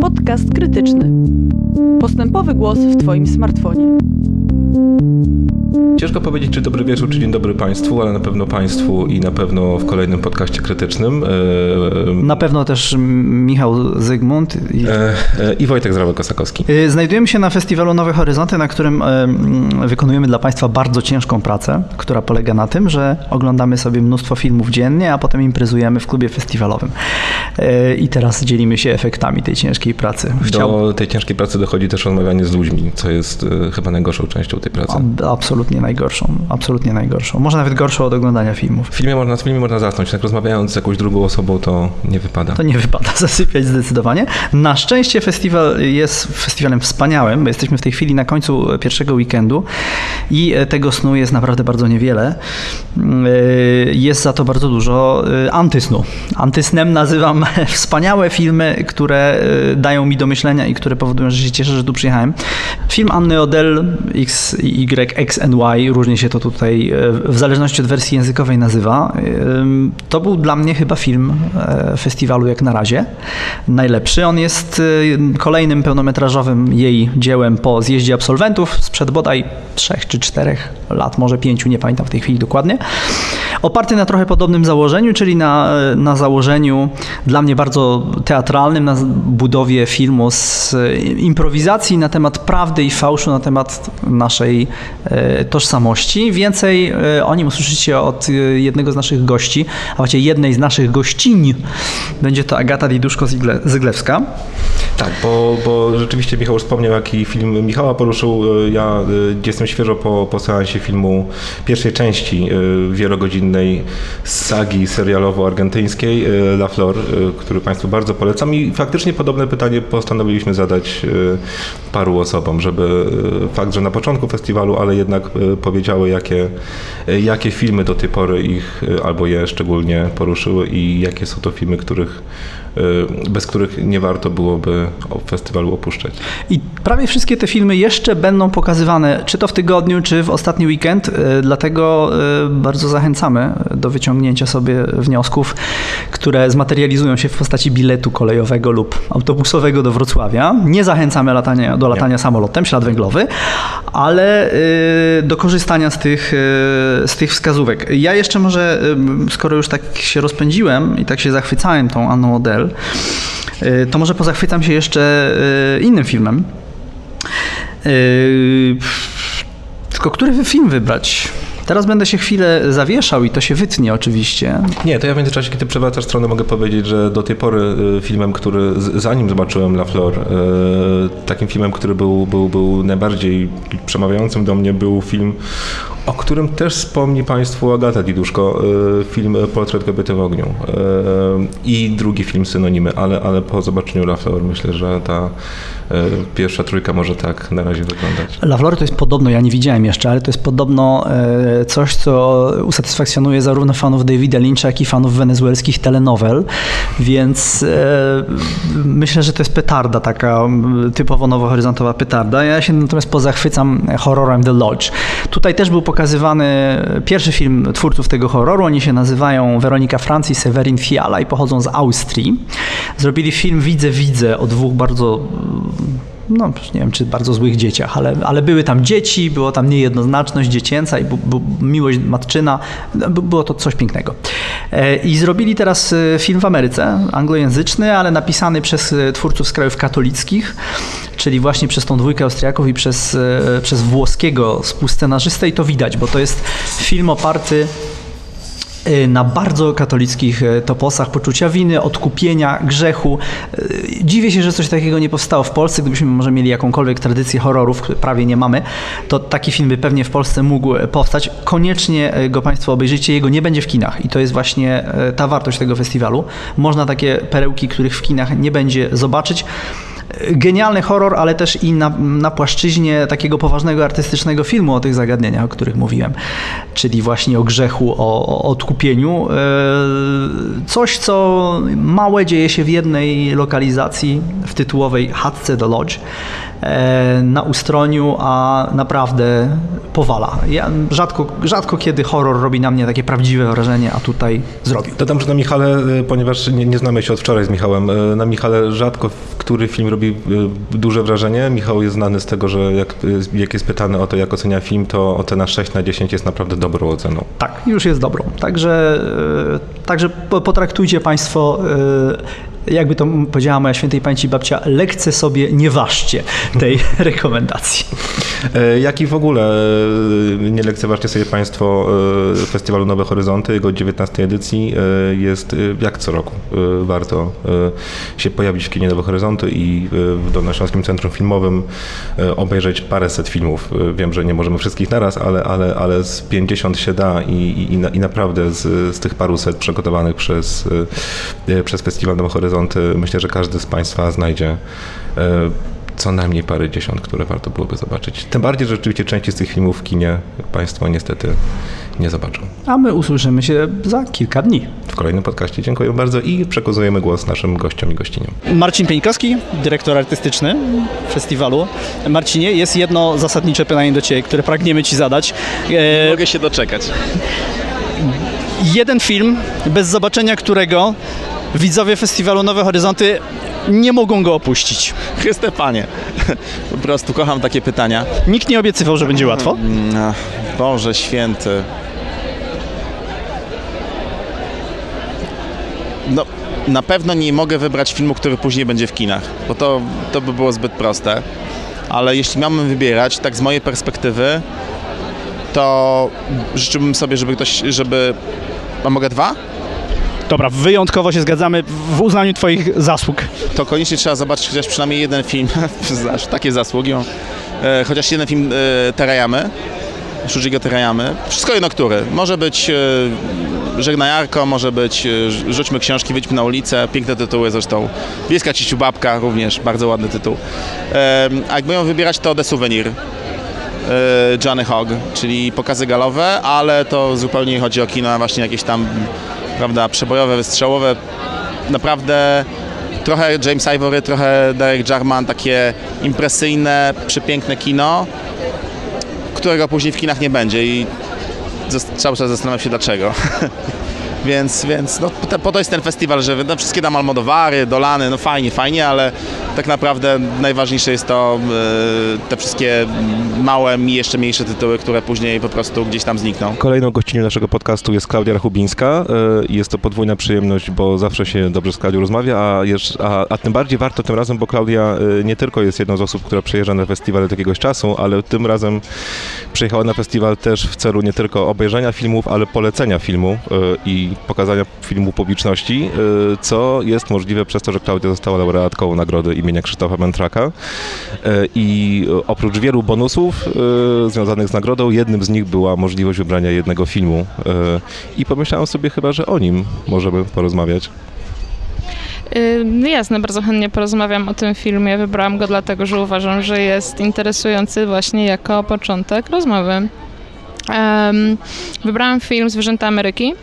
Podcast krytyczny. Postępowy głos w Twoim smartfonie. Ciężko powiedzieć, czy dobry wieczór, czy dzień dobry Państwu, ale na pewno Państwu i na pewno w kolejnym podcaście krytycznym. E, na pewno też Michał Zygmunt i, e, e, i Wojtek Zdrowy-Kosakowski. Znajdujemy się na festiwalu Nowe Horyzonty, na którym wykonujemy dla Państwa bardzo ciężką pracę, która polega na tym, że oglądamy sobie mnóstwo filmów dziennie, a potem imprezujemy w klubie festiwalowym. I teraz dzielimy się efektami tej ciężkiej pracy. Chciał... Do tej ciężkiej pracy dochodzi też rozmawianie z ludźmi, co jest chyba najgorszą częścią tej pracy. Absolutnie najgorszą. Absolutnie najgorszą. Może nawet gorszą od oglądania filmów. W filmie można, filmie można zasnąć. Jak rozmawiając z jakąś drugą osobą, to nie wypada. To nie wypada zasypiać zdecydowanie. Na szczęście festiwal jest festiwalem wspaniałym, bo jesteśmy w tej chwili na końcu pierwszego weekendu i e, tego snu jest naprawdę bardzo niewiele. E, jest za to bardzo dużo e, antysnu. Antysnem nazywam wspaniałe filmy, które dają mi do myślenia i które powodują, że się cieszę, że tu przyjechałem. Film Anny Odell X, Y, X and Y, różnie się to tutaj w zależności od wersji językowej nazywa. To był dla mnie chyba film festiwalu jak na razie. Najlepszy. On jest kolejnym pełnometrażowym jej dziełem po zjeździe absolwentów sprzed bodaj trzech czy czterech lat, może pięciu, nie pamiętam w tej chwili dokładnie. Oparty na trochę podobnym założeniu, czyli na, na założeniu dla mnie bardzo teatralnym, na budowie filmu z improwizacji na temat prawdy i fałszu, na temat naszej e, tożsamości. Więcej e, o nim usłyszycie od e, jednego z naszych gości, a właściwie jednej z naszych gościń. Będzie to Agata Diduszko-Zyglewska. Tak, bo, bo rzeczywiście Michał wspomniał, jaki film Michała poruszył. Ja jestem świeżo po, po seansie filmu pierwszej części wielogodzinnej sagi serialowo-argentyńskiej La Flor, który Państwu bardzo polecam i faktycznie podobne pytanie postanowiliśmy zadać paru osobom, żeby fakt, że na początku festiwalu, ale jednak powiedziały, jakie, jakie filmy do tej pory ich albo je szczególnie poruszyły i jakie są to filmy, których bez których nie warto byłoby festiwalu opuszczać. I prawie wszystkie te filmy jeszcze będą pokazywane, czy to w tygodniu, czy w ostatni weekend, y, dlatego y, bardzo zachęcamy do wyciągnięcia sobie wniosków, które zmaterializują się w postaci biletu kolejowego lub autobusowego do Wrocławia. Nie zachęcamy latania, do latania nie. samolotem, ślad węglowy, ale do korzystania z tych, z tych wskazówek. Ja jeszcze może, skoro już tak się rozpędziłem i tak się zachwycałem tą Anną Odell, Y, to może pozachwycam się jeszcze y, innym filmem. Y, tylko który film wybrać? Teraz będę się chwilę zawieszał i to się wytnie oczywiście. Nie, to ja w międzyczasie, kiedy przewracasz stronę, mogę powiedzieć, że do tej pory filmem, który zanim zobaczyłem La Flor, takim filmem, który był, był, był najbardziej przemawiającym do mnie, był film o którym też wspomni Państwu Agata Diduszko, e, film Portret kobiety w ogniu i drugi film Synonimy, ale, ale po zobaczeniu La Fleur myślę, że ta pierwsza trójka może tak na razie wyglądać. La Fleur to jest podobno, ja nie widziałem jeszcze, ale to jest podobno coś, co usatysfakcjonuje zarówno fanów Davida Lyncha, jak i fanów wenezuelskich telenowel, więc myślę, że to jest petarda, taka typowo nowohoryzontowa petarda. Ja się natomiast pozachwycam horrorem The Lodge. Tutaj też był pokazywany pierwszy film twórców tego horroru. Oni się nazywają Weronika Francji, Severin Fiala i pochodzą z Austrii. Zrobili film Widzę, widzę o dwóch bardzo no nie wiem, czy bardzo złych dzieciach, ale, ale były tam dzieci, było tam niejednoznaczność dziecięca i bu, bu, miłość matczyna, było to coś pięknego. E, I zrobili teraz e, film w Ameryce, anglojęzyczny, ale napisany przez e, twórców z krajów katolickich, czyli właśnie przez tą dwójkę Austriaków i przez, przez włoskiego współscenarzystę i to widać, bo to jest film oparty na bardzo katolickich y, toposach poczucia winy, odkupienia, grzechu. Y, dziwię się, że coś takiego nie powstało w Polsce. Gdybyśmy może mieli jakąkolwiek tradycję horrorów, prawie nie mamy, to taki film by pewnie w Polsce mógł powstać. Koniecznie go Państwo obejrzyjcie. Jego nie będzie w kinach i to jest właśnie ta wartość tego festiwalu. Można takie perełki, których w kinach nie będzie zobaczyć. Genialny horror, ale też i na, na płaszczyźnie takiego poważnego artystycznego filmu o tych zagadnieniach, o których mówiłem, czyli właśnie o grzechu, o, o odkupieniu. E, coś, co małe dzieje się w jednej lokalizacji, w tytułowej chatce do Lodge e, na Ustroniu, a naprawdę powala. Ja rzadko, rzadko kiedy horror robi na mnie takie prawdziwe wrażenie, a tutaj zrobił. Dodam, że na Michale, y, ponieważ nie, nie znamy się od wczoraj z Michałem, na Michale rzadko który film robi y, duże wrażenie. Michał jest znany z tego, że jak, jak jest pytany o to, jak ocenia film, to ocena 6 na 10 jest naprawdę dobrą oceną. Tak, już jest dobrą. Także, także potraktujcie Państwo jakby to powiedziała moja świętej pamięci babcia, lekce sobie nie ważcie tej rekomendacji. E, jak i w ogóle e, nie lekceważcie sobie Państwo e, festiwalu Nowe Horyzonty, jego 19 edycji jest jak co roku. Warto się pojawić w kinie Nowe Horyzonty i w Dolnośląskim Centrum Filmowym obejrzeć paręset filmów. Wiem, że nie możemy wszystkich naraz, ale, ale, ale z 50 się da i, i, i naprawdę z, z tych paruset przygotowanych przez, przez Festiwal Nowe Horyzonty myślę, że każdy z Państwa znajdzie co najmniej parę dziesiąt, które warto byłoby zobaczyć. Tym bardziej, że rzeczywiście części z tych filmów w kinie Państwo niestety nie zobaczą. A my usłyszymy się za kilka dni. W kolejnym podcaście. Dziękuję bardzo i przekazujemy głos naszym gościom i gościniom. Marcin Pieńkowski, dyrektor artystyczny festiwalu. Marcinie, jest jedno zasadnicze pytanie do Ciebie, które pragniemy Ci zadać. Nie mogę się doczekać. Jeden film, bez zobaczenia którego widzowie festiwalu Nowe Horyzonty nie mogą go opuścić. Chryste Panie, po prostu kocham takie pytania. Nikt nie obiecywał, że będzie łatwo? Mm, Boże święty. No, na pewno nie mogę wybrać filmu, który później będzie w kinach, bo to, to by było zbyt proste. Ale jeśli miałbym wybierać, tak z mojej perspektywy, to życzyłbym sobie, żeby ktoś, żeby... A mogę dwa? Dobra, wyjątkowo się zgadzamy w uznaniu Twoich zasług. To koniecznie trzeba zobaczyć chociaż przynajmniej jeden film, znasz, takie zasługi, e, chociaż jeden film e, Terajamy, Shujigo Terajamy, wszystko jedno który. Może być e, Żegnajarko, może być e, Rzućmy książki, wyjdźmy na ulicę, piękne tytuły zresztą. Wieska Ciciu Babka, również bardzo ładny tytuł. E, a jak będą wybierać to The Souvenir. E, Johnny Hogg, czyli pokazy galowe, ale to zupełnie chodzi o kino właśnie jakieś tam prawda, przebojowe, wystrzałowe. Naprawdę trochę James Ivory, trochę Derek Jarman, takie impresyjne, przepiękne kino, którego później w kinach nie będzie i cały czas zastanawiam się dlaczego. Więc, więc no, po to jest ten festiwal, że no, wszystkie tam Almodowary, Dolany, no fajnie, fajnie, ale tak naprawdę najważniejsze jest to e, te wszystkie małe i jeszcze mniejsze tytuły, które później po prostu gdzieś tam znikną. Kolejną gościnią naszego podcastu jest Klaudia Rachubińska. E, jest to podwójna przyjemność, bo zawsze się dobrze z Klaudią rozmawia, a, a, a tym bardziej warto tym razem, bo Klaudia e, nie tylko jest jedną z osób, która przyjeżdża na festiwal od jakiegoś czasu, ale tym razem przyjechała na festiwal też w celu nie tylko obejrzenia filmów, ale polecenia filmu i pokazania filmu publiczności, y, co jest możliwe przez to, że Klaudia została laureatką nagrody imienia Krzysztofa Mentraka. Y, I oprócz wielu bonusów y, związanych z nagrodą, jednym z nich była możliwość wybrania jednego filmu. I pomyślałem sobie chyba, że o nim możemy porozmawiać. No jasne, bardzo chętnie porozmawiam o tym filmie. Wybrałam go dlatego, że uważam, że jest interesujący właśnie jako początek rozmowy. Um, wybrałam film Zwierzęta Ameryki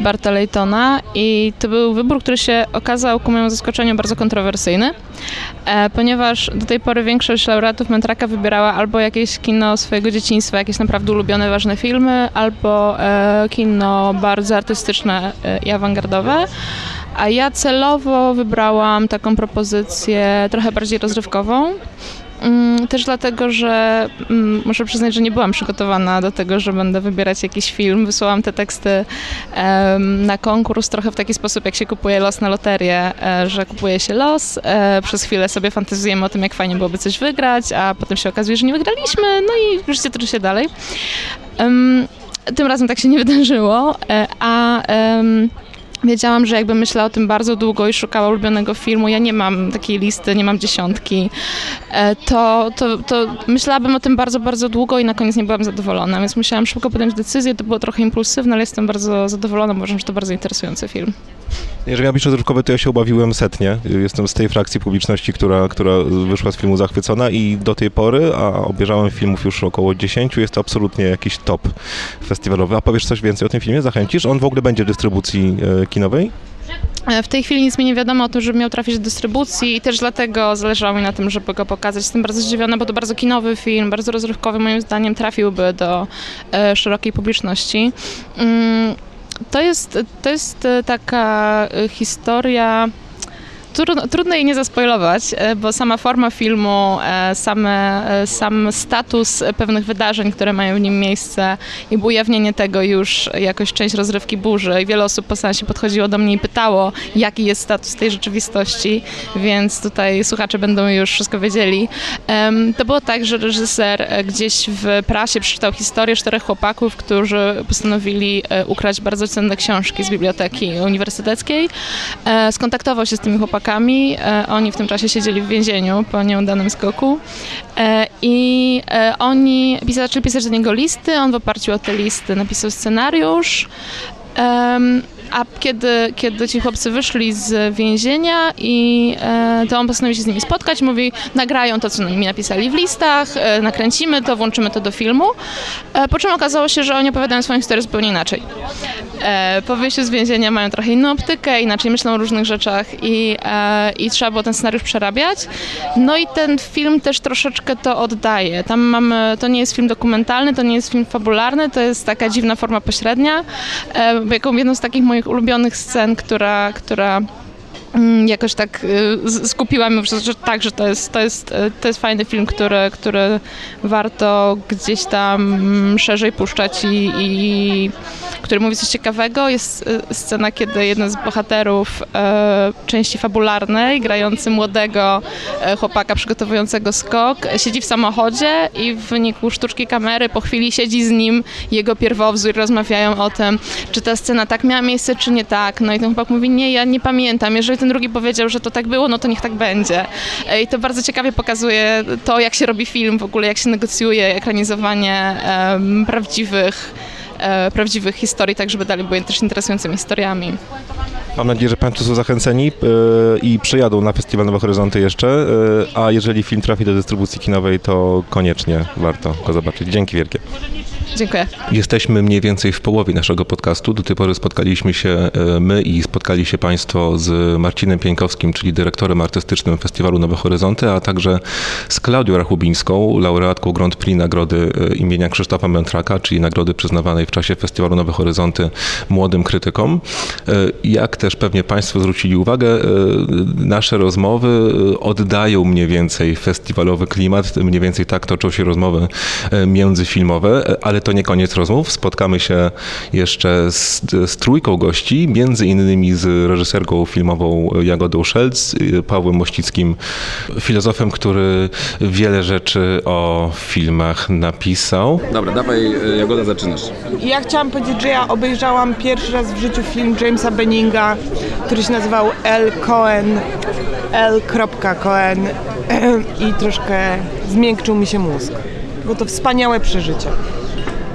Barta Laytona i to był wybór, który się okazał ku mojemu zaskoczeniu bardzo kontrowersyjny, e, ponieważ do tej pory większość laureatów Mentraka wybierała albo jakieś kino swojego dzieciństwa, jakieś naprawdę ulubione, ważne filmy, albo e, kino bardzo artystyczne e, i awangardowe. A ja celowo wybrałam taką propozycję trochę bardziej rozrywkową, też dlatego, że mm, muszę przyznać, że nie byłam przygotowana do tego, że będę wybierać jakiś film. Wysłałam te teksty na konkurs trochę w taki sposób, jak się kupuje los na loterię, e, że kupuje się los, e, przez chwilę sobie fantazjujemy o tym, jak fajnie byłoby coś wygrać, a potem się okazuje, że nie wygraliśmy, no i życie toczy się dalej. Tym razem tak się nie wydarzyło, e, a Wiedziałam, że jakbym myślała o tym bardzo długo i szukała ulubionego filmu, ja nie mam takiej listy, nie mam dziesiątki, e, to, to, to myślałabym o tym bardzo, bardzo długo i na koniec nie byłam zadowolona, więc musiałam szybko podjąć decyzję, to było trochę impulsywne, ale jestem bardzo zadowolona, bo uważam, że to bardzo interesujący film. Jeżeli miał być rozrywkowy, to ja się obawiłem setnie. Jestem z tej frakcji publiczności, która, która wyszła z filmu zachwycona i do tej pory, a obejrzałem filmów już około 10, jest to absolutnie jakiś top festiwalowy. A powiesz coś więcej o tym filmie? Zachęcisz? On w ogóle będzie dystrybucji e, kinowej? E, W tej chwili nic mi nie wiadomo o tym, żeby miał trafić do dystrybucji i też dlatego zależało mi na tym, żeby go pokazać. Jestem bardzo zdziwiona, bo to bardzo kinowy film, bardzo rozrywkowy, moim zdaniem trafiłby do e, szerokiej publiczności. To jest, to jest e, taka e, historia. Trudno, jej nie zaspoilować, e, bo sama forma filmu, e, same, e, sam status pewnych wydarzeń, które mają w nim miejsce i ujawnienie tego już jakoś część rozrywki burzy. I wiele osób po seansie podchodziło do mnie i pytało, jaki jest status tej rzeczywistości, więc tutaj słuchacze będą już wszystko wiedzieli. To było tak, że reżyser gdzieś w prasie przeczytał historię czterech chłopaków, którzy postanowili ukraść bardzo cenne książki z biblioteki uniwersyteckiej. Skontaktował się z tymi chłopakami. E, Oni w tym czasie siedzieli w więzieniu po nieudanym skoku. E, I e, oni pisa- zaczęli pisać do niego listy. On w oparciu o te listy napisał scenariusz. A kiedy, kiedy ci chłopcy wyszli z więzienia i e, to on postanowił się z nimi spotkać, mówi, nagrają to, co mi napisali w listach, e, nakręcimy to, włączymy to do filmu. E, po czym okazało się, że oni opowiadają swoją historię zupełnie inaczej. E, po wyjściu z więzienia mają trochę inną optykę, inaczej myślą o różnych rzeczach i, e, i trzeba było ten scenariusz przerabiać. No i ten film też troszeczkę to oddaje. Tam mamy, to nie jest film dokumentalny, to nie jest film fabularny, to jest taka dziwna forma pośrednia. E, jaką jedną z takich moich ulubionych scen, która, która jakoś tak y, z- skupiła mnie, że, tak, że to jest, to, jest, y, to jest fajny film, który, który warto gdzieś tam mm, szerzej puszczać i, i który mówi coś ciekawego. Jest y, scena, kiedy jeden z bohaterów e, części fabularnej, grający młodego chłopaka przygotowującego skok, siedzi w samochodzie i w wyniku sztuczki kamery po chwili siedzi z nim jego pierwowzór i rozmawiają o tym, czy ta scena tak miała miejsce, czy nie tak. No i ten chłopak mówi, nie, ja nie pamiętam. Jeżeli ten drugi powiedział, że to tak było, no to niech tak będzie. E, I to bardzo ciekawie pokazuje to, jak się robi film w ogóle, jak się negocjuje ekranizowanie em, prawdziwych e, prawdziwych historii, tak żeby dalej były też interesującymi historiami. Mam nadzieję, że Państwo są zachęceni e, i przyjadą na Festiwal Nowe Horyzonty jeszcze, e, a jeżeli film trafi do dystrybucji kinowej, to koniecznie warto go zobaczyć. Dzięki wielkie. Dziękuję. Jesteśmy mniej więcej w połowie naszego podcastu. Do tej pory spotkaliśmy się e, my i spotkali się Państwo z Marcinem Pieńkowskim, czyli dyrektorem artystycznym Festiwalu Nowe Horyzonty, a także z Klaudią Rachubińską, laureatką Grand Prix Nagrody e, imienia Krzysztofa Mętraka, czyli nagrody przyznawanej w czasie Festiwalu Nowe Horyzonty młodym krytykom. E, Jak też pewnie Państwo zwrócili uwagę, nasze rozmowy oddają mniej więcej festiwalowy klimat, mniej więcej tak toczą się rozmowy międzyfilmowe, e, ale to nie koniec rozmów. Spotkamy się jeszcze z, z trójką gości, między innymi z reżyserką filmową Jagodą Szelc, e, Pawłem Mościckim, filozofem, który wiele rzeczy o filmach napisał. Dobra, dawaj, y, Jagoda, zaczynasz. Ja chciałam powiedzieć, że ja obejrzałam pierwszy raz w życiu film Jamesa Benninga, który się nazywał L. Cohen, L. Cohen i troszkę zmiękczył mi się mózg. Było to wspaniałe przeżycie.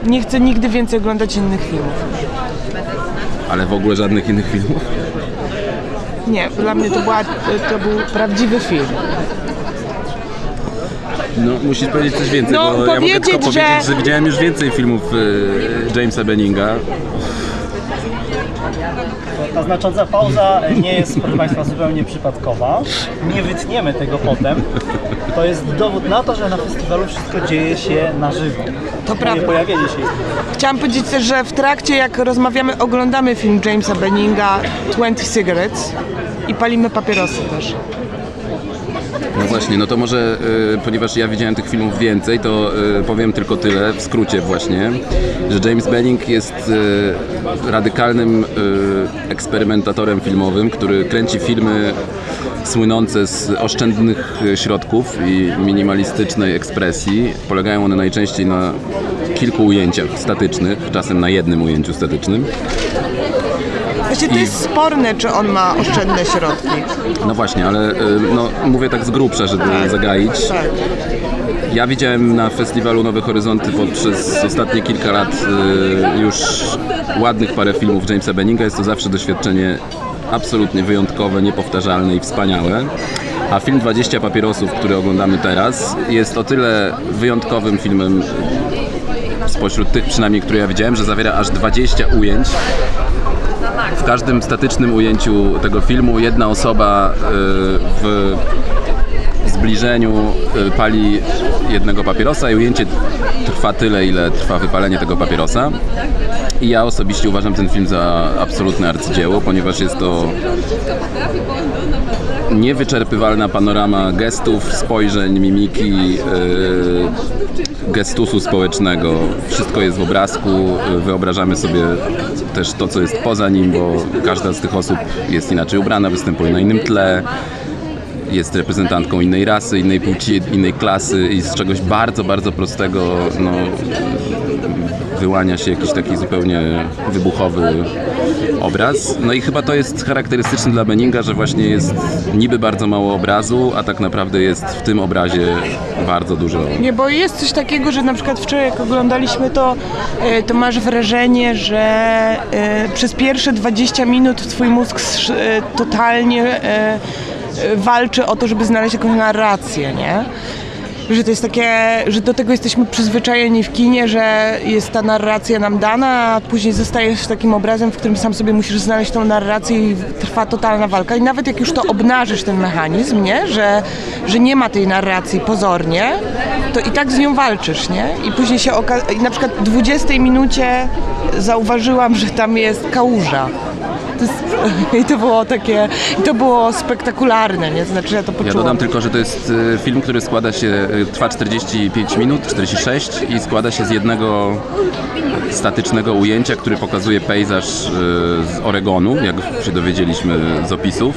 Nie chcę nigdy więcej oglądać innych filmów. Ale w ogóle żadnych innych filmów? Nie, dla mnie to, była, to był prawdziwy film. No, musisz powiedzieć coś więcej, No, bo ja mogę powiedzieć, tylko że- powiedzieć, że widziałem już więcej filmów y, Jamesa Benninga. Ta znacząca pauza nie jest, proszę Państwa, zupełnie przypadkowa. Nie wytniemy tego potem. To jest dowód na to, że na festiwalu wszystko dzieje się na żywo. To prawda. Pojawienie się. Chciałam powiedzieć też, że w trakcie jak rozmawiamy, oglądamy film Jamesa Benninga 20 Cigarettes i palimy papierosy też. Właśnie, no to może, y, ponieważ ja widziałem tych filmów więcej, to y, powiem tylko tyle, w skrócie właśnie, że James Benning jest y, radykalnym eksperymentatorem filmowym, który kręci filmy słynące z oszczędnych środków i minimalistycznej ekspresji. Polegają one najczęściej na kilku ujęciach statycznych, czasem na jednym ujęciu statycznym. Właśnie to jest sporne, czy on ma oszczędne środki. No właśnie, ale y, no, mówię tak z grubsza, żeby zagaić. Tak. Ja widziałem na festiwalu Nowe Horyzonty poprzez ostatnie kilka lat y, już ładnych parę filmów Jamesa Benninga. Jest to zawsze doświadczenie absolutnie wyjątkowe, niepowtarzalne i wspaniałe. A film 20 papierosów, który oglądamy teraz, jest o tyle wyjątkowym filmem spośród tych przynajmniej, które ja widziałem, że zawiera aż 20 ujęć. W każdym statycznym ujęciu tego filmu jedna osoba y, w zbliżeniu y, pali jednego papierosa i ujęcie trwa tyle, ile trwa wypalenie tego papierosa. I ja osobiście uważam ten film za absolutne arcydzieło, ponieważ jest to niewyczerpywalna panorama gestów, spojrzeń, mimiki, yy, gestusu społecznego. Wszystko jest w obrazku, wyobrażamy sobie też to, co jest poza nim, bo każda z tych osób jest inaczej ubrana, występuje na innym tle jest reprezentantką innej rasy, innej płci, innej klasy i z czegoś bardzo, bardzo prostego no, wyłania się jakiś taki zupełnie wybuchowy obraz. No i chyba to jest charakterystyczne dla Benninga, że właśnie jest niby bardzo mało obrazu, a tak naprawdę jest w tym obrazie bardzo dużo. Nie, bo jest coś takiego, że na przykład wczoraj jak oglądaliśmy to, e, to masz wrażenie, że e, przez pierwsze 20 minut twój mózg e, totalnie walczy o to, żeby znaleźć jakąś narrację, nie? Że to jest takie, że do tego jesteśmy przyzwyczajeni w kinie, że jest ta narracja nam dana, a później zostajesz takim obrazem, w którym sam sobie musisz znaleźć tą narrację i trwa totalna walka. I nawet jak już to obnażysz ten mechanizm, nie? Że, że nie ma tej narracji pozornie, to i tak z nią walczysz, nie? I później się oka- i na przykład w 20 minucie zauważyłam, że tam jest kałuża. To jest, I to było takie, to było spektakularne, nie? Znaczy ja to poczułam. Ja dodam tylko, że to jest y, film, który składa się, y, trwa 45 minut, 46 i składa się z jednego statycznego ujęcia, który pokazuje pejzaż y, z Oregonu, jak się dowiedzieliśmy z opisów.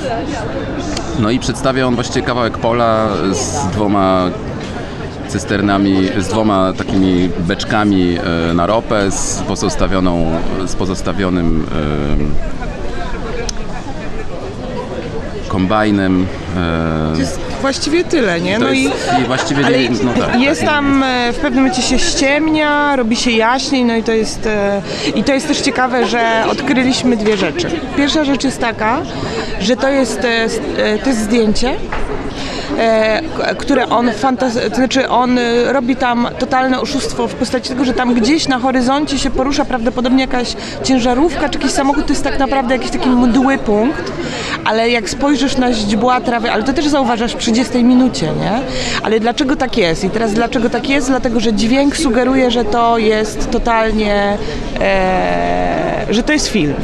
No i przedstawia on właściwie kawałek pola z dwoma cysternami, z dwoma takimi beczkami na ropę, z pozostawioną, z pozostawionym kombajnem. e, To jest właściwie tyle, nie? No i, jest, i właściwie ale nie, no tak, jest tak, tam, e, w pewnym momencie się ściemnia, robi się jaśniej, no i to jest, e, i to jest też ciekawe, że odkryliśmy dwie rzeczy. Pierwsza rzecz jest taka, że to jest, e, e, to jest zdjęcie, e, które on znaczy on e, robi tam totalne oszustwo w postaci tego, że tam gdzieś na horyzoncie się porusza prawdopodobnie jakaś ciężarówka czy jakiś samochód, to jest tak naprawdę jakiś taki mdły punkt, ale jak spojrzysz na źdźbła trawy, ale to też zauważasz w 30 minucie, nie? Ale dlaczego tak jest? I teraz dlaczego tak jest? Dlatego, że dźwięk sugeruje, że to jest totalnie, e, że to jest film.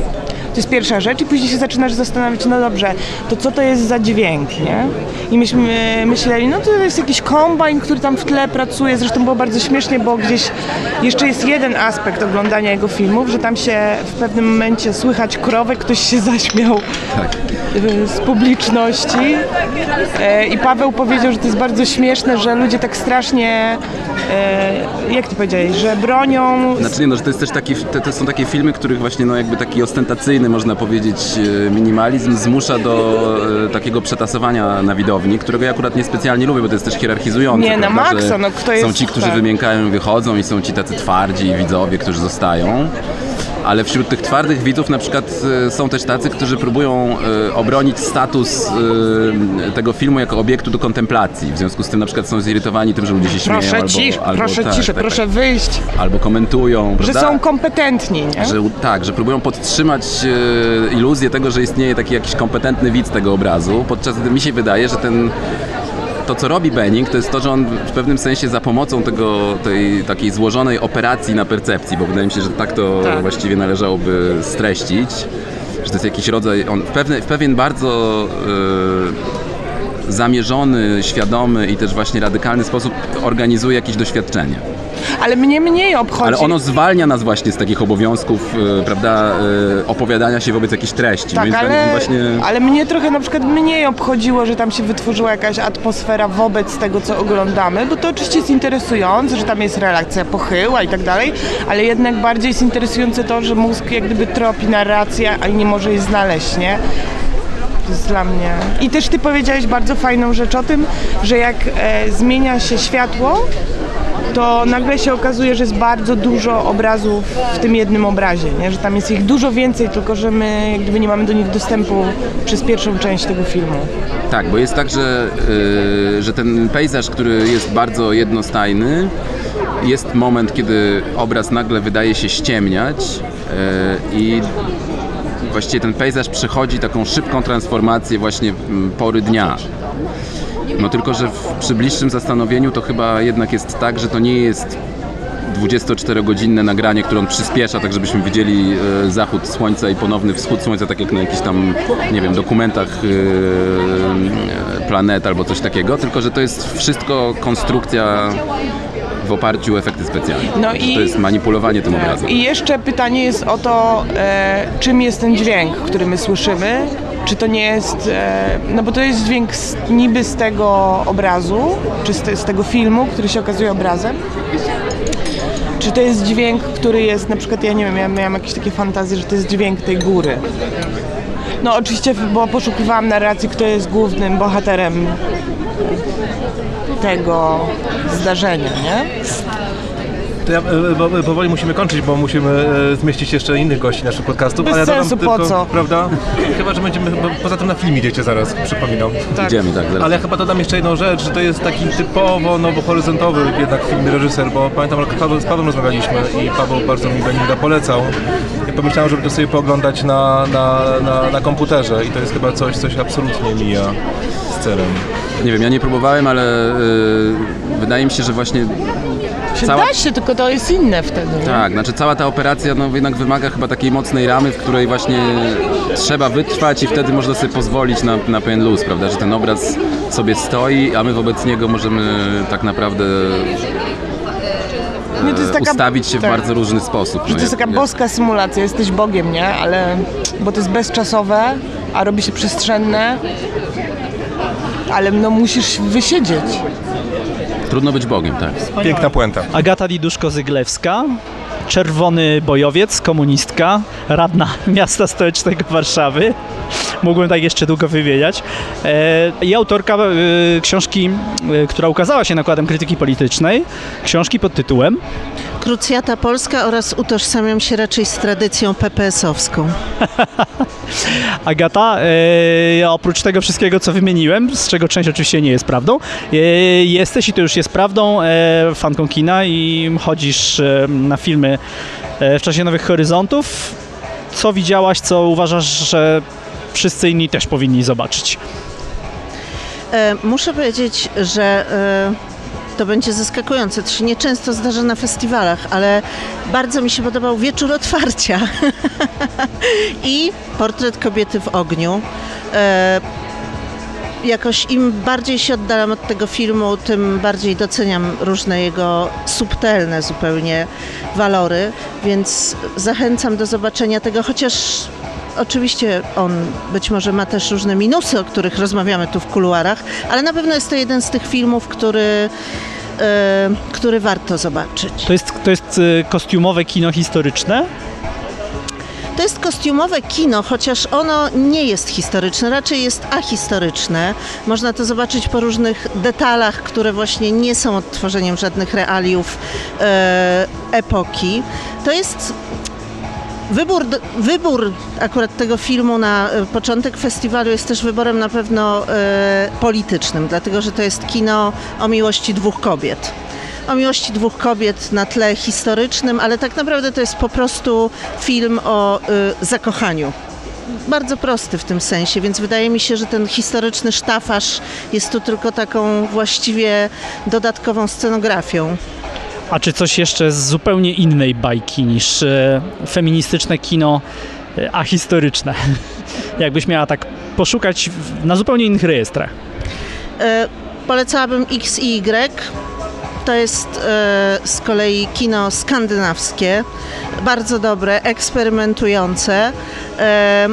To jest pierwsza rzecz i później się zaczynasz zastanawiać, no dobrze, to co to jest za dźwięk, nie? I myśmy myśleli, no to jest jakiś kombajn, który tam w tle pracuje, zresztą było bardzo śmiesznie, bo gdzieś jeszcze jest jeden aspekt oglądania jego filmów, że tam się w pewnym momencie słychać krowę, ktoś się zaśmiał y, z publiczności. E, i Paweł powiedział, że to jest bardzo śmieszne, że ludzie tak strasznie, e, jak ty powiedziałeś, że bronią Znaczy nie, no, że to jest też taki, to, to są takie filmy, których właśnie no jakby taki ostentacyjny, można powiedzieć, e, minimalizm zmusza do e, takiego przetasowania na widowni, którego ja akurat niespecjalnie lubię, bo to jest też hierarchizujące. Nie, na prawda, maksa, że no kto Są jest- ci, którzy wymiękają i wychodzą i są ci tacy twardzi widzowie, którzy zostają. Ale wśród tych twardych widzów na przykład e, są też tacy, którzy próbują e, obronić status e, tego filmu jako obiektu do kontemplacji. W związku z tym na przykład są zirytowani tym, że ludzie się śmieją proszę albo, cisz, albo proszę tak, ciszę, tak, proszę tak, wyjść, albo komentują. że prawda? są kompetentni, nie? Że, tak, że próbują podtrzymać iluzję tego, że istnieje taki jakiś kompetentny widz tego obrazu, podczas gdy mi się wydaje, że ten to, co robi Benning, to jest to, że on w pewnym sensie za pomocą tego, tej takiej złożonej operacji na percepcji, bo wydaje mi się, że tak to Tak. właściwie należałoby streścić, że to jest jakiś rodzaj, on w, pewne, w pewien bardzo e, zamierzony, świadomy i też właśnie radykalny sposób organizuje jakieś doświadczenie. Ale mnie mniej obchodzi. Ale ono zwalnia nas właśnie z takich obowiązków, e, prawda, e, opowiadania się wobec jakichś treści. Tak, Moim zdaniem ale, właśnie... ale mnie trochę na przykład mniej obchodziło, że tam się wytworzyła jakaś atmosfera wobec tego, co oglądamy, bo to oczywiście jest interesujące, że tam jest relacja pochyła i tak dalej, ale jednak bardziej jest interesujące to, że mózg jak gdyby tropi narrację, a nie może jej znaleźć, nie? To jest dla mnie. I też ty powiedziałeś bardzo fajną rzecz o tym, że jak e, zmienia się światło, to nagle się okazuje, że jest bardzo dużo obrazów w tym jednym obrazie, nie? że tam jest ich dużo więcej, tylko że my gdyby nie mamy do nich dostępu przez pierwszą część tego filmu. Tak, bo jest tak, że, y, że ten pejzaż, który jest bardzo jednostajny, jest moment, kiedy obraz nagle wydaje się ściemniać y, i właściwie ten pejzaż przechodzi taką szybką transformację właśnie pory dnia. No tylko, że w, przy bliższym zastanowieniu to chyba jednak jest tak, że to nie jest 24-godzinne nagranie, które on przyspiesza, tak żebyśmy widzieli e, zachód słońca i ponowny wschód słońca, tak jak na jakichś tam, nie wiem, dokumentach e, planet albo coś takiego, tylko że to jest wszystko konstrukcja w oparciu o efekty specjalne. No i- To jest manipulowanie tym obrazem. I jeszcze pytanie jest o to, e, czym jest ten dźwięk, który my słyszymy. Czy to nie jest, e, no bo to jest dźwięk z, niby z tego obrazu, czy z, te, z tego filmu, który się okazuje obrazem. Czy to jest dźwięk, który jest, na przykład, ja nie wiem, ja miałam jakieś takie fantazje, że to jest dźwięk tej góry. No oczywiście, bo poszukiwałam narracji, kto jest głównym bohaterem tego zdarzenia, nie? To ja, e, bo, e, powoli musimy kończyć, bo musimy e, zmieścić jeszcze innych gości naszych podcastów. Bez ale ja sensu, tylko, po co? Prawda? Chyba, że będziemy, bo poza tym na film idziecie zaraz, przypominam. Idziemy, tak, zaraz. Ale ja chyba dodam jeszcze jedną rzecz, że to jest taki typowo nowohoryzontowy jednak film reżyser, bo pamiętam, że Paweł, z Pawłem rozmawialiśmy i Paweł bardzo mi Beninga polecał. I pomyślałem, żeby to sobie pooglądać na, na, na, na komputerze i to jest chyba coś, co się absolutnie mija z celem. Nie wiem, ja nie próbowałem, ale y, wydaje mi się, że właśnie Cała- da się, tylko to jest inne wtedy, nie? Tak, znaczy cała ta operacja no, jednak wymaga chyba takiej mocnej ramy, w której właśnie trzeba wytrwać i wtedy można sobie pozwolić na, na pewien luz, prawda, że ten obraz sobie stoi, a my wobec niego możemy tak naprawdę Nie, to jest taka- ustawić się w tak. bardzo różny sposób. Że to jest taka jak- boska symulacja, jesteś Bogiem, nie? Ale, bo to jest bezczasowe, a robi się przestrzenne, ale no musisz wysiedzieć. Trudno być Bogiem, tak. Piękna puenta. Agata Diduszko-Zyglewska, czerwony bojowiec, komunistka, radna miasta stołecznego Warszawy. Mógłbym tak jeszcze długo wymieniać. E, I autorka e, książki, e, która ukazała się nakładem krytyki politycznej, książki pod tytułem Krucjata Polska oraz utożsamiam się raczej z tradycją PPS-owską. Agata, e, oprócz tego wszystkiego, co wymieniłem, z czego część oczywiście nie jest prawdą, e, jesteś i to już jest prawdą, e, fanką kina i chodzisz e, na filmy e, w czasie Nowych Horyzontów. Co widziałaś, co uważasz, że wszyscy inni też powinni zobaczyć? E, muszę powiedzieć, że e, to będzie zaskakujące. To się nieczęsto zdarza na festiwalach, ale bardzo mi się podobał wieczór otwarcia i portret kobiety w ogniu. E, jakoś im bardziej się oddalam od tego filmu, tym bardziej doceniam różne jego subtelne zupełnie walory, więc zachęcam do zobaczenia tego, chociaż oczywiście on być może ma też różne minusy, o których rozmawiamy tu w kuluarach, ale na pewno jest to jeden z tych filmów, który, e, który warto zobaczyć. To jest, to jest e, kostiumowe kino historyczne? To jest kostiumowe kino, chociaż ono nie jest historyczne, raczej jest ahistoryczne. Można to zobaczyć po różnych detalach, które właśnie nie są odtworzeniem żadnych realiów e, epoki. To jest Wybór, wybór akurat tego filmu na e, początek festiwalu jest też wyborem na pewno e, politycznym, dlatego że to jest kino o miłości dwóch kobiet. O miłości dwóch kobiet na tle historycznym, ale tak naprawdę to jest po prostu film o e, zakochaniu. Bardzo prosty w tym sensie, więc wydaje mi się, że ten historyczny sztafaż jest tu tylko taką właściwie dodatkową scenografią. A czy coś jeszcze z zupełnie innej bajki niż e, feministyczne kino e, ahistoryczne? Jakbyś miała tak poszukać na zupełnie innych rejestrach. E, polecałabym X i Y. To jest e, z kolei kino skandynawskie, bardzo dobre, eksperymentujące e,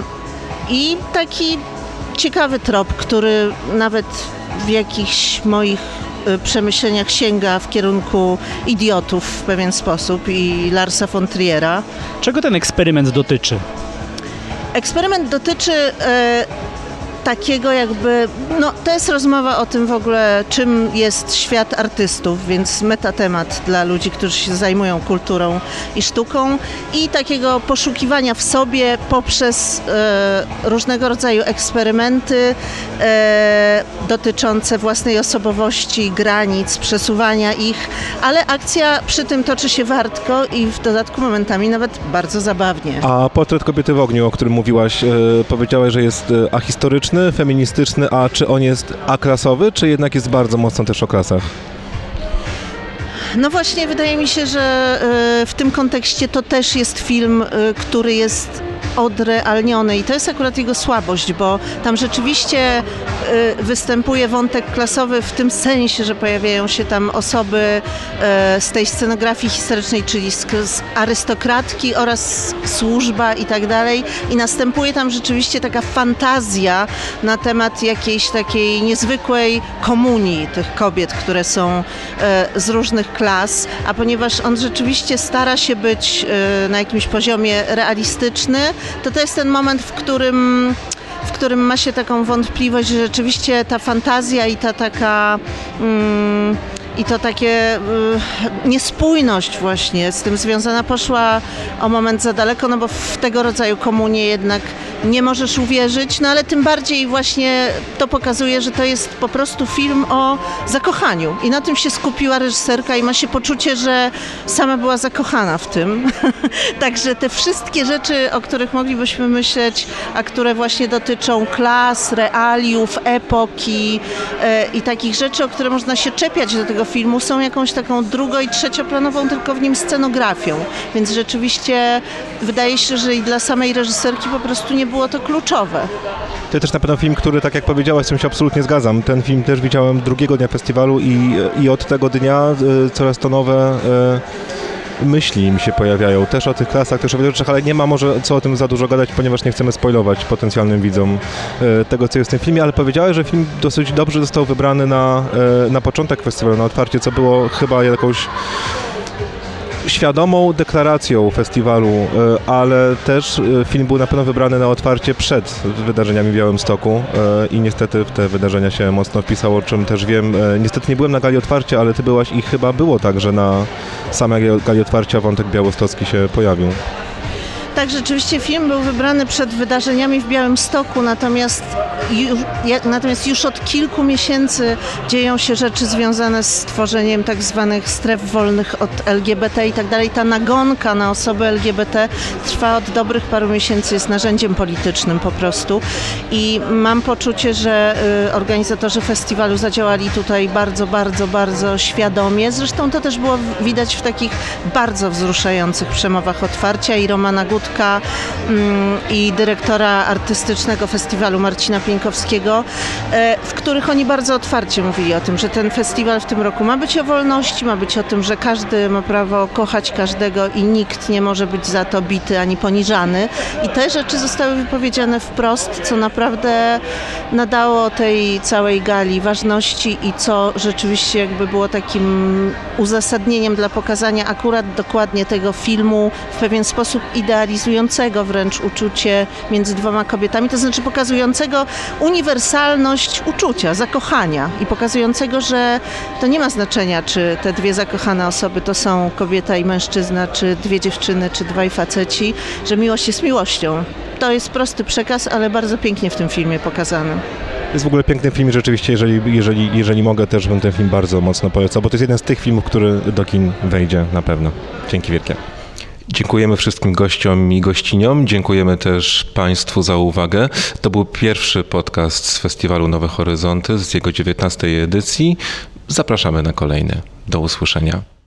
i taki ciekawy trop, który nawet w jakichś moich przemyśleniach sięga w kierunku idiotów w pewien sposób i Larsa von Triera. Czego ten eksperyment dotyczy? Eksperyment dotyczy e, takiego jakby, no to jest rozmowa o tym w ogóle, czym jest świat artystów, więc metatemat dla ludzi, którzy się zajmują kulturą i sztuką i takiego poszukiwania w sobie poprzez e, różnego rodzaju eksperymenty e, dotyczące własnej osobowości, granic, przesuwania ich, ale akcja przy tym toczy się wartko i w dodatku momentami nawet bardzo zabawnie. A portret kobiety w ogniu, o którym mówiłaś, e, powiedziałaś, że jest e, ahistoryczny, feministyczny, a czy on jest aklasowy, czy jednak jest bardzo mocno też o klasach? No właśnie, wydaje mi się, że e, w tym kontekście to też jest film, e, który jest odrealniony i to jest akurat jego słabość, bo tam rzeczywiście y, występuje wątek klasowy w tym sensie, że pojawiają się tam osoby y, z tej scenografii historycznej, czyli z arystokratki oraz służba i tak dalej. I następuje tam rzeczywiście taka fantazja na temat jakiejś takiej niezwykłej komunii tych kobiet, które są y, z różnych klas, a ponieważ on rzeczywiście stara się być na jakimś poziomie realistyczny, to to jest ten moment, w którym w którym ma się taką wątpliwość, że rzeczywiście ta fantazja i ta taka mm, i to takie y, niespójność właśnie z tym związana poszła o moment za daleko, no bo w tego rodzaju komunie jednak nie możesz uwierzyć, no ale tym bardziej właśnie to pokazuje, że to jest po prostu film o zakochaniu i na tym się skupiła reżyserka i ma się poczucie, że sama była zakochana w tym. Także te wszystkie rzeczy, o których moglibyśmy myśleć, a które właśnie dotyczą klas, realiów, epoki e, i takich rzeczy, o które można się czepiać do tego filmu, są jakąś taką drugo- i trzecioplanową tylko w nim scenografią. Więc rzeczywiście wydaje się, że i dla samej reżyserki po prostu nie było to kluczowe. To też na pewno film, który, tak jak powiedziałaś, z tym się absolutnie zgadzam. Ten film też widziałem drugiego dnia festiwalu i, i od tego dnia y, coraz to nowe y, myśli mi się pojawiają. Też o tych klasach, też o wielu rzeczach, ale nie ma może co o tym za dużo gadać, ponieważ nie chcemy spoilować potencjalnym widzom y, tego, co jest w tym filmie, ale powiedziałeś, że film dosyć dobrze został wybrany na, na początek festiwalu, na otwarcie, co było chyba jakąś świadomą deklaracją festiwalu, e, ale też e, film był na pewno wybrany na otwarcie przed wydarzeniami w Białymstoku e, i niestety w te wydarzenia się mocno wpisało, o czym też wiem. Niestety nie byłem na gali otwarcia, ale ty byłaś i chyba było tak, że na samej gali otwarcia wątek białostocki się pojawił. Tak, rzeczywiście film był wybrany przed wydarzeniami w Białymstoku, natomiast już, natomiast już od kilku miesięcy dzieją się rzeczy związane z tworzeniem tak zwanych stref wolnych od LGBT i tak dalej. Ta nagonka na osoby LGBT trwa od dobrych paru miesięcy, jest narzędziem politycznym po prostu i mam poczucie, że y, organizatorzy festiwalu zadziałali tutaj bardzo, bardzo, bardzo świadomie. Zresztą to też było widać w takich bardzo wzruszających przemowach otwarcia i Romana Gut Mm, i dyrektora artystycznego festiwalu Marcina Pieńkowskiego, e, w których oni bardzo otwarcie mówili o tym, że ten festiwal w tym roku ma być o wolności, ma być o tym, że każdy ma prawo kochać każdego i nikt nie może być za to bity ani poniżany. I te rzeczy zostały wypowiedziane wprost, co naprawdę nadało tej całej gali ważności i co rzeczywiście jakby było takim uzasadnieniem dla pokazania akurat dokładnie tego filmu w pewien sposób idealizującego pokazującego wręcz uczucie między dwoma kobietami, to znaczy pokazującego uniwersalność uczucia, zakochania i pokazującego, że to nie ma znaczenia, czy te dwie zakochane osoby to są kobieta i mężczyzna, czy dwie dziewczyny, czy dwaj faceci, że miłość jest miłością. To jest prosty przekaz, ale bardzo pięknie w tym filmie pokazany. Jest w ogóle piękny film, rzeczywiście, jeżeli, jeżeli, jeżeli mogę, też bym ten film bardzo mocno polecał, bo to jest jeden z tych filmów, który do kin wejdzie na pewno. Dzięki wielkie. Dziękujemy wszystkim gościom i gościniom. Dziękujemy też Państwu za uwagę. To był pierwszy podcast z festiwalu Nowe Horyzonty z jego 19 edycji. Zapraszamy na kolejny. Do usłyszenia.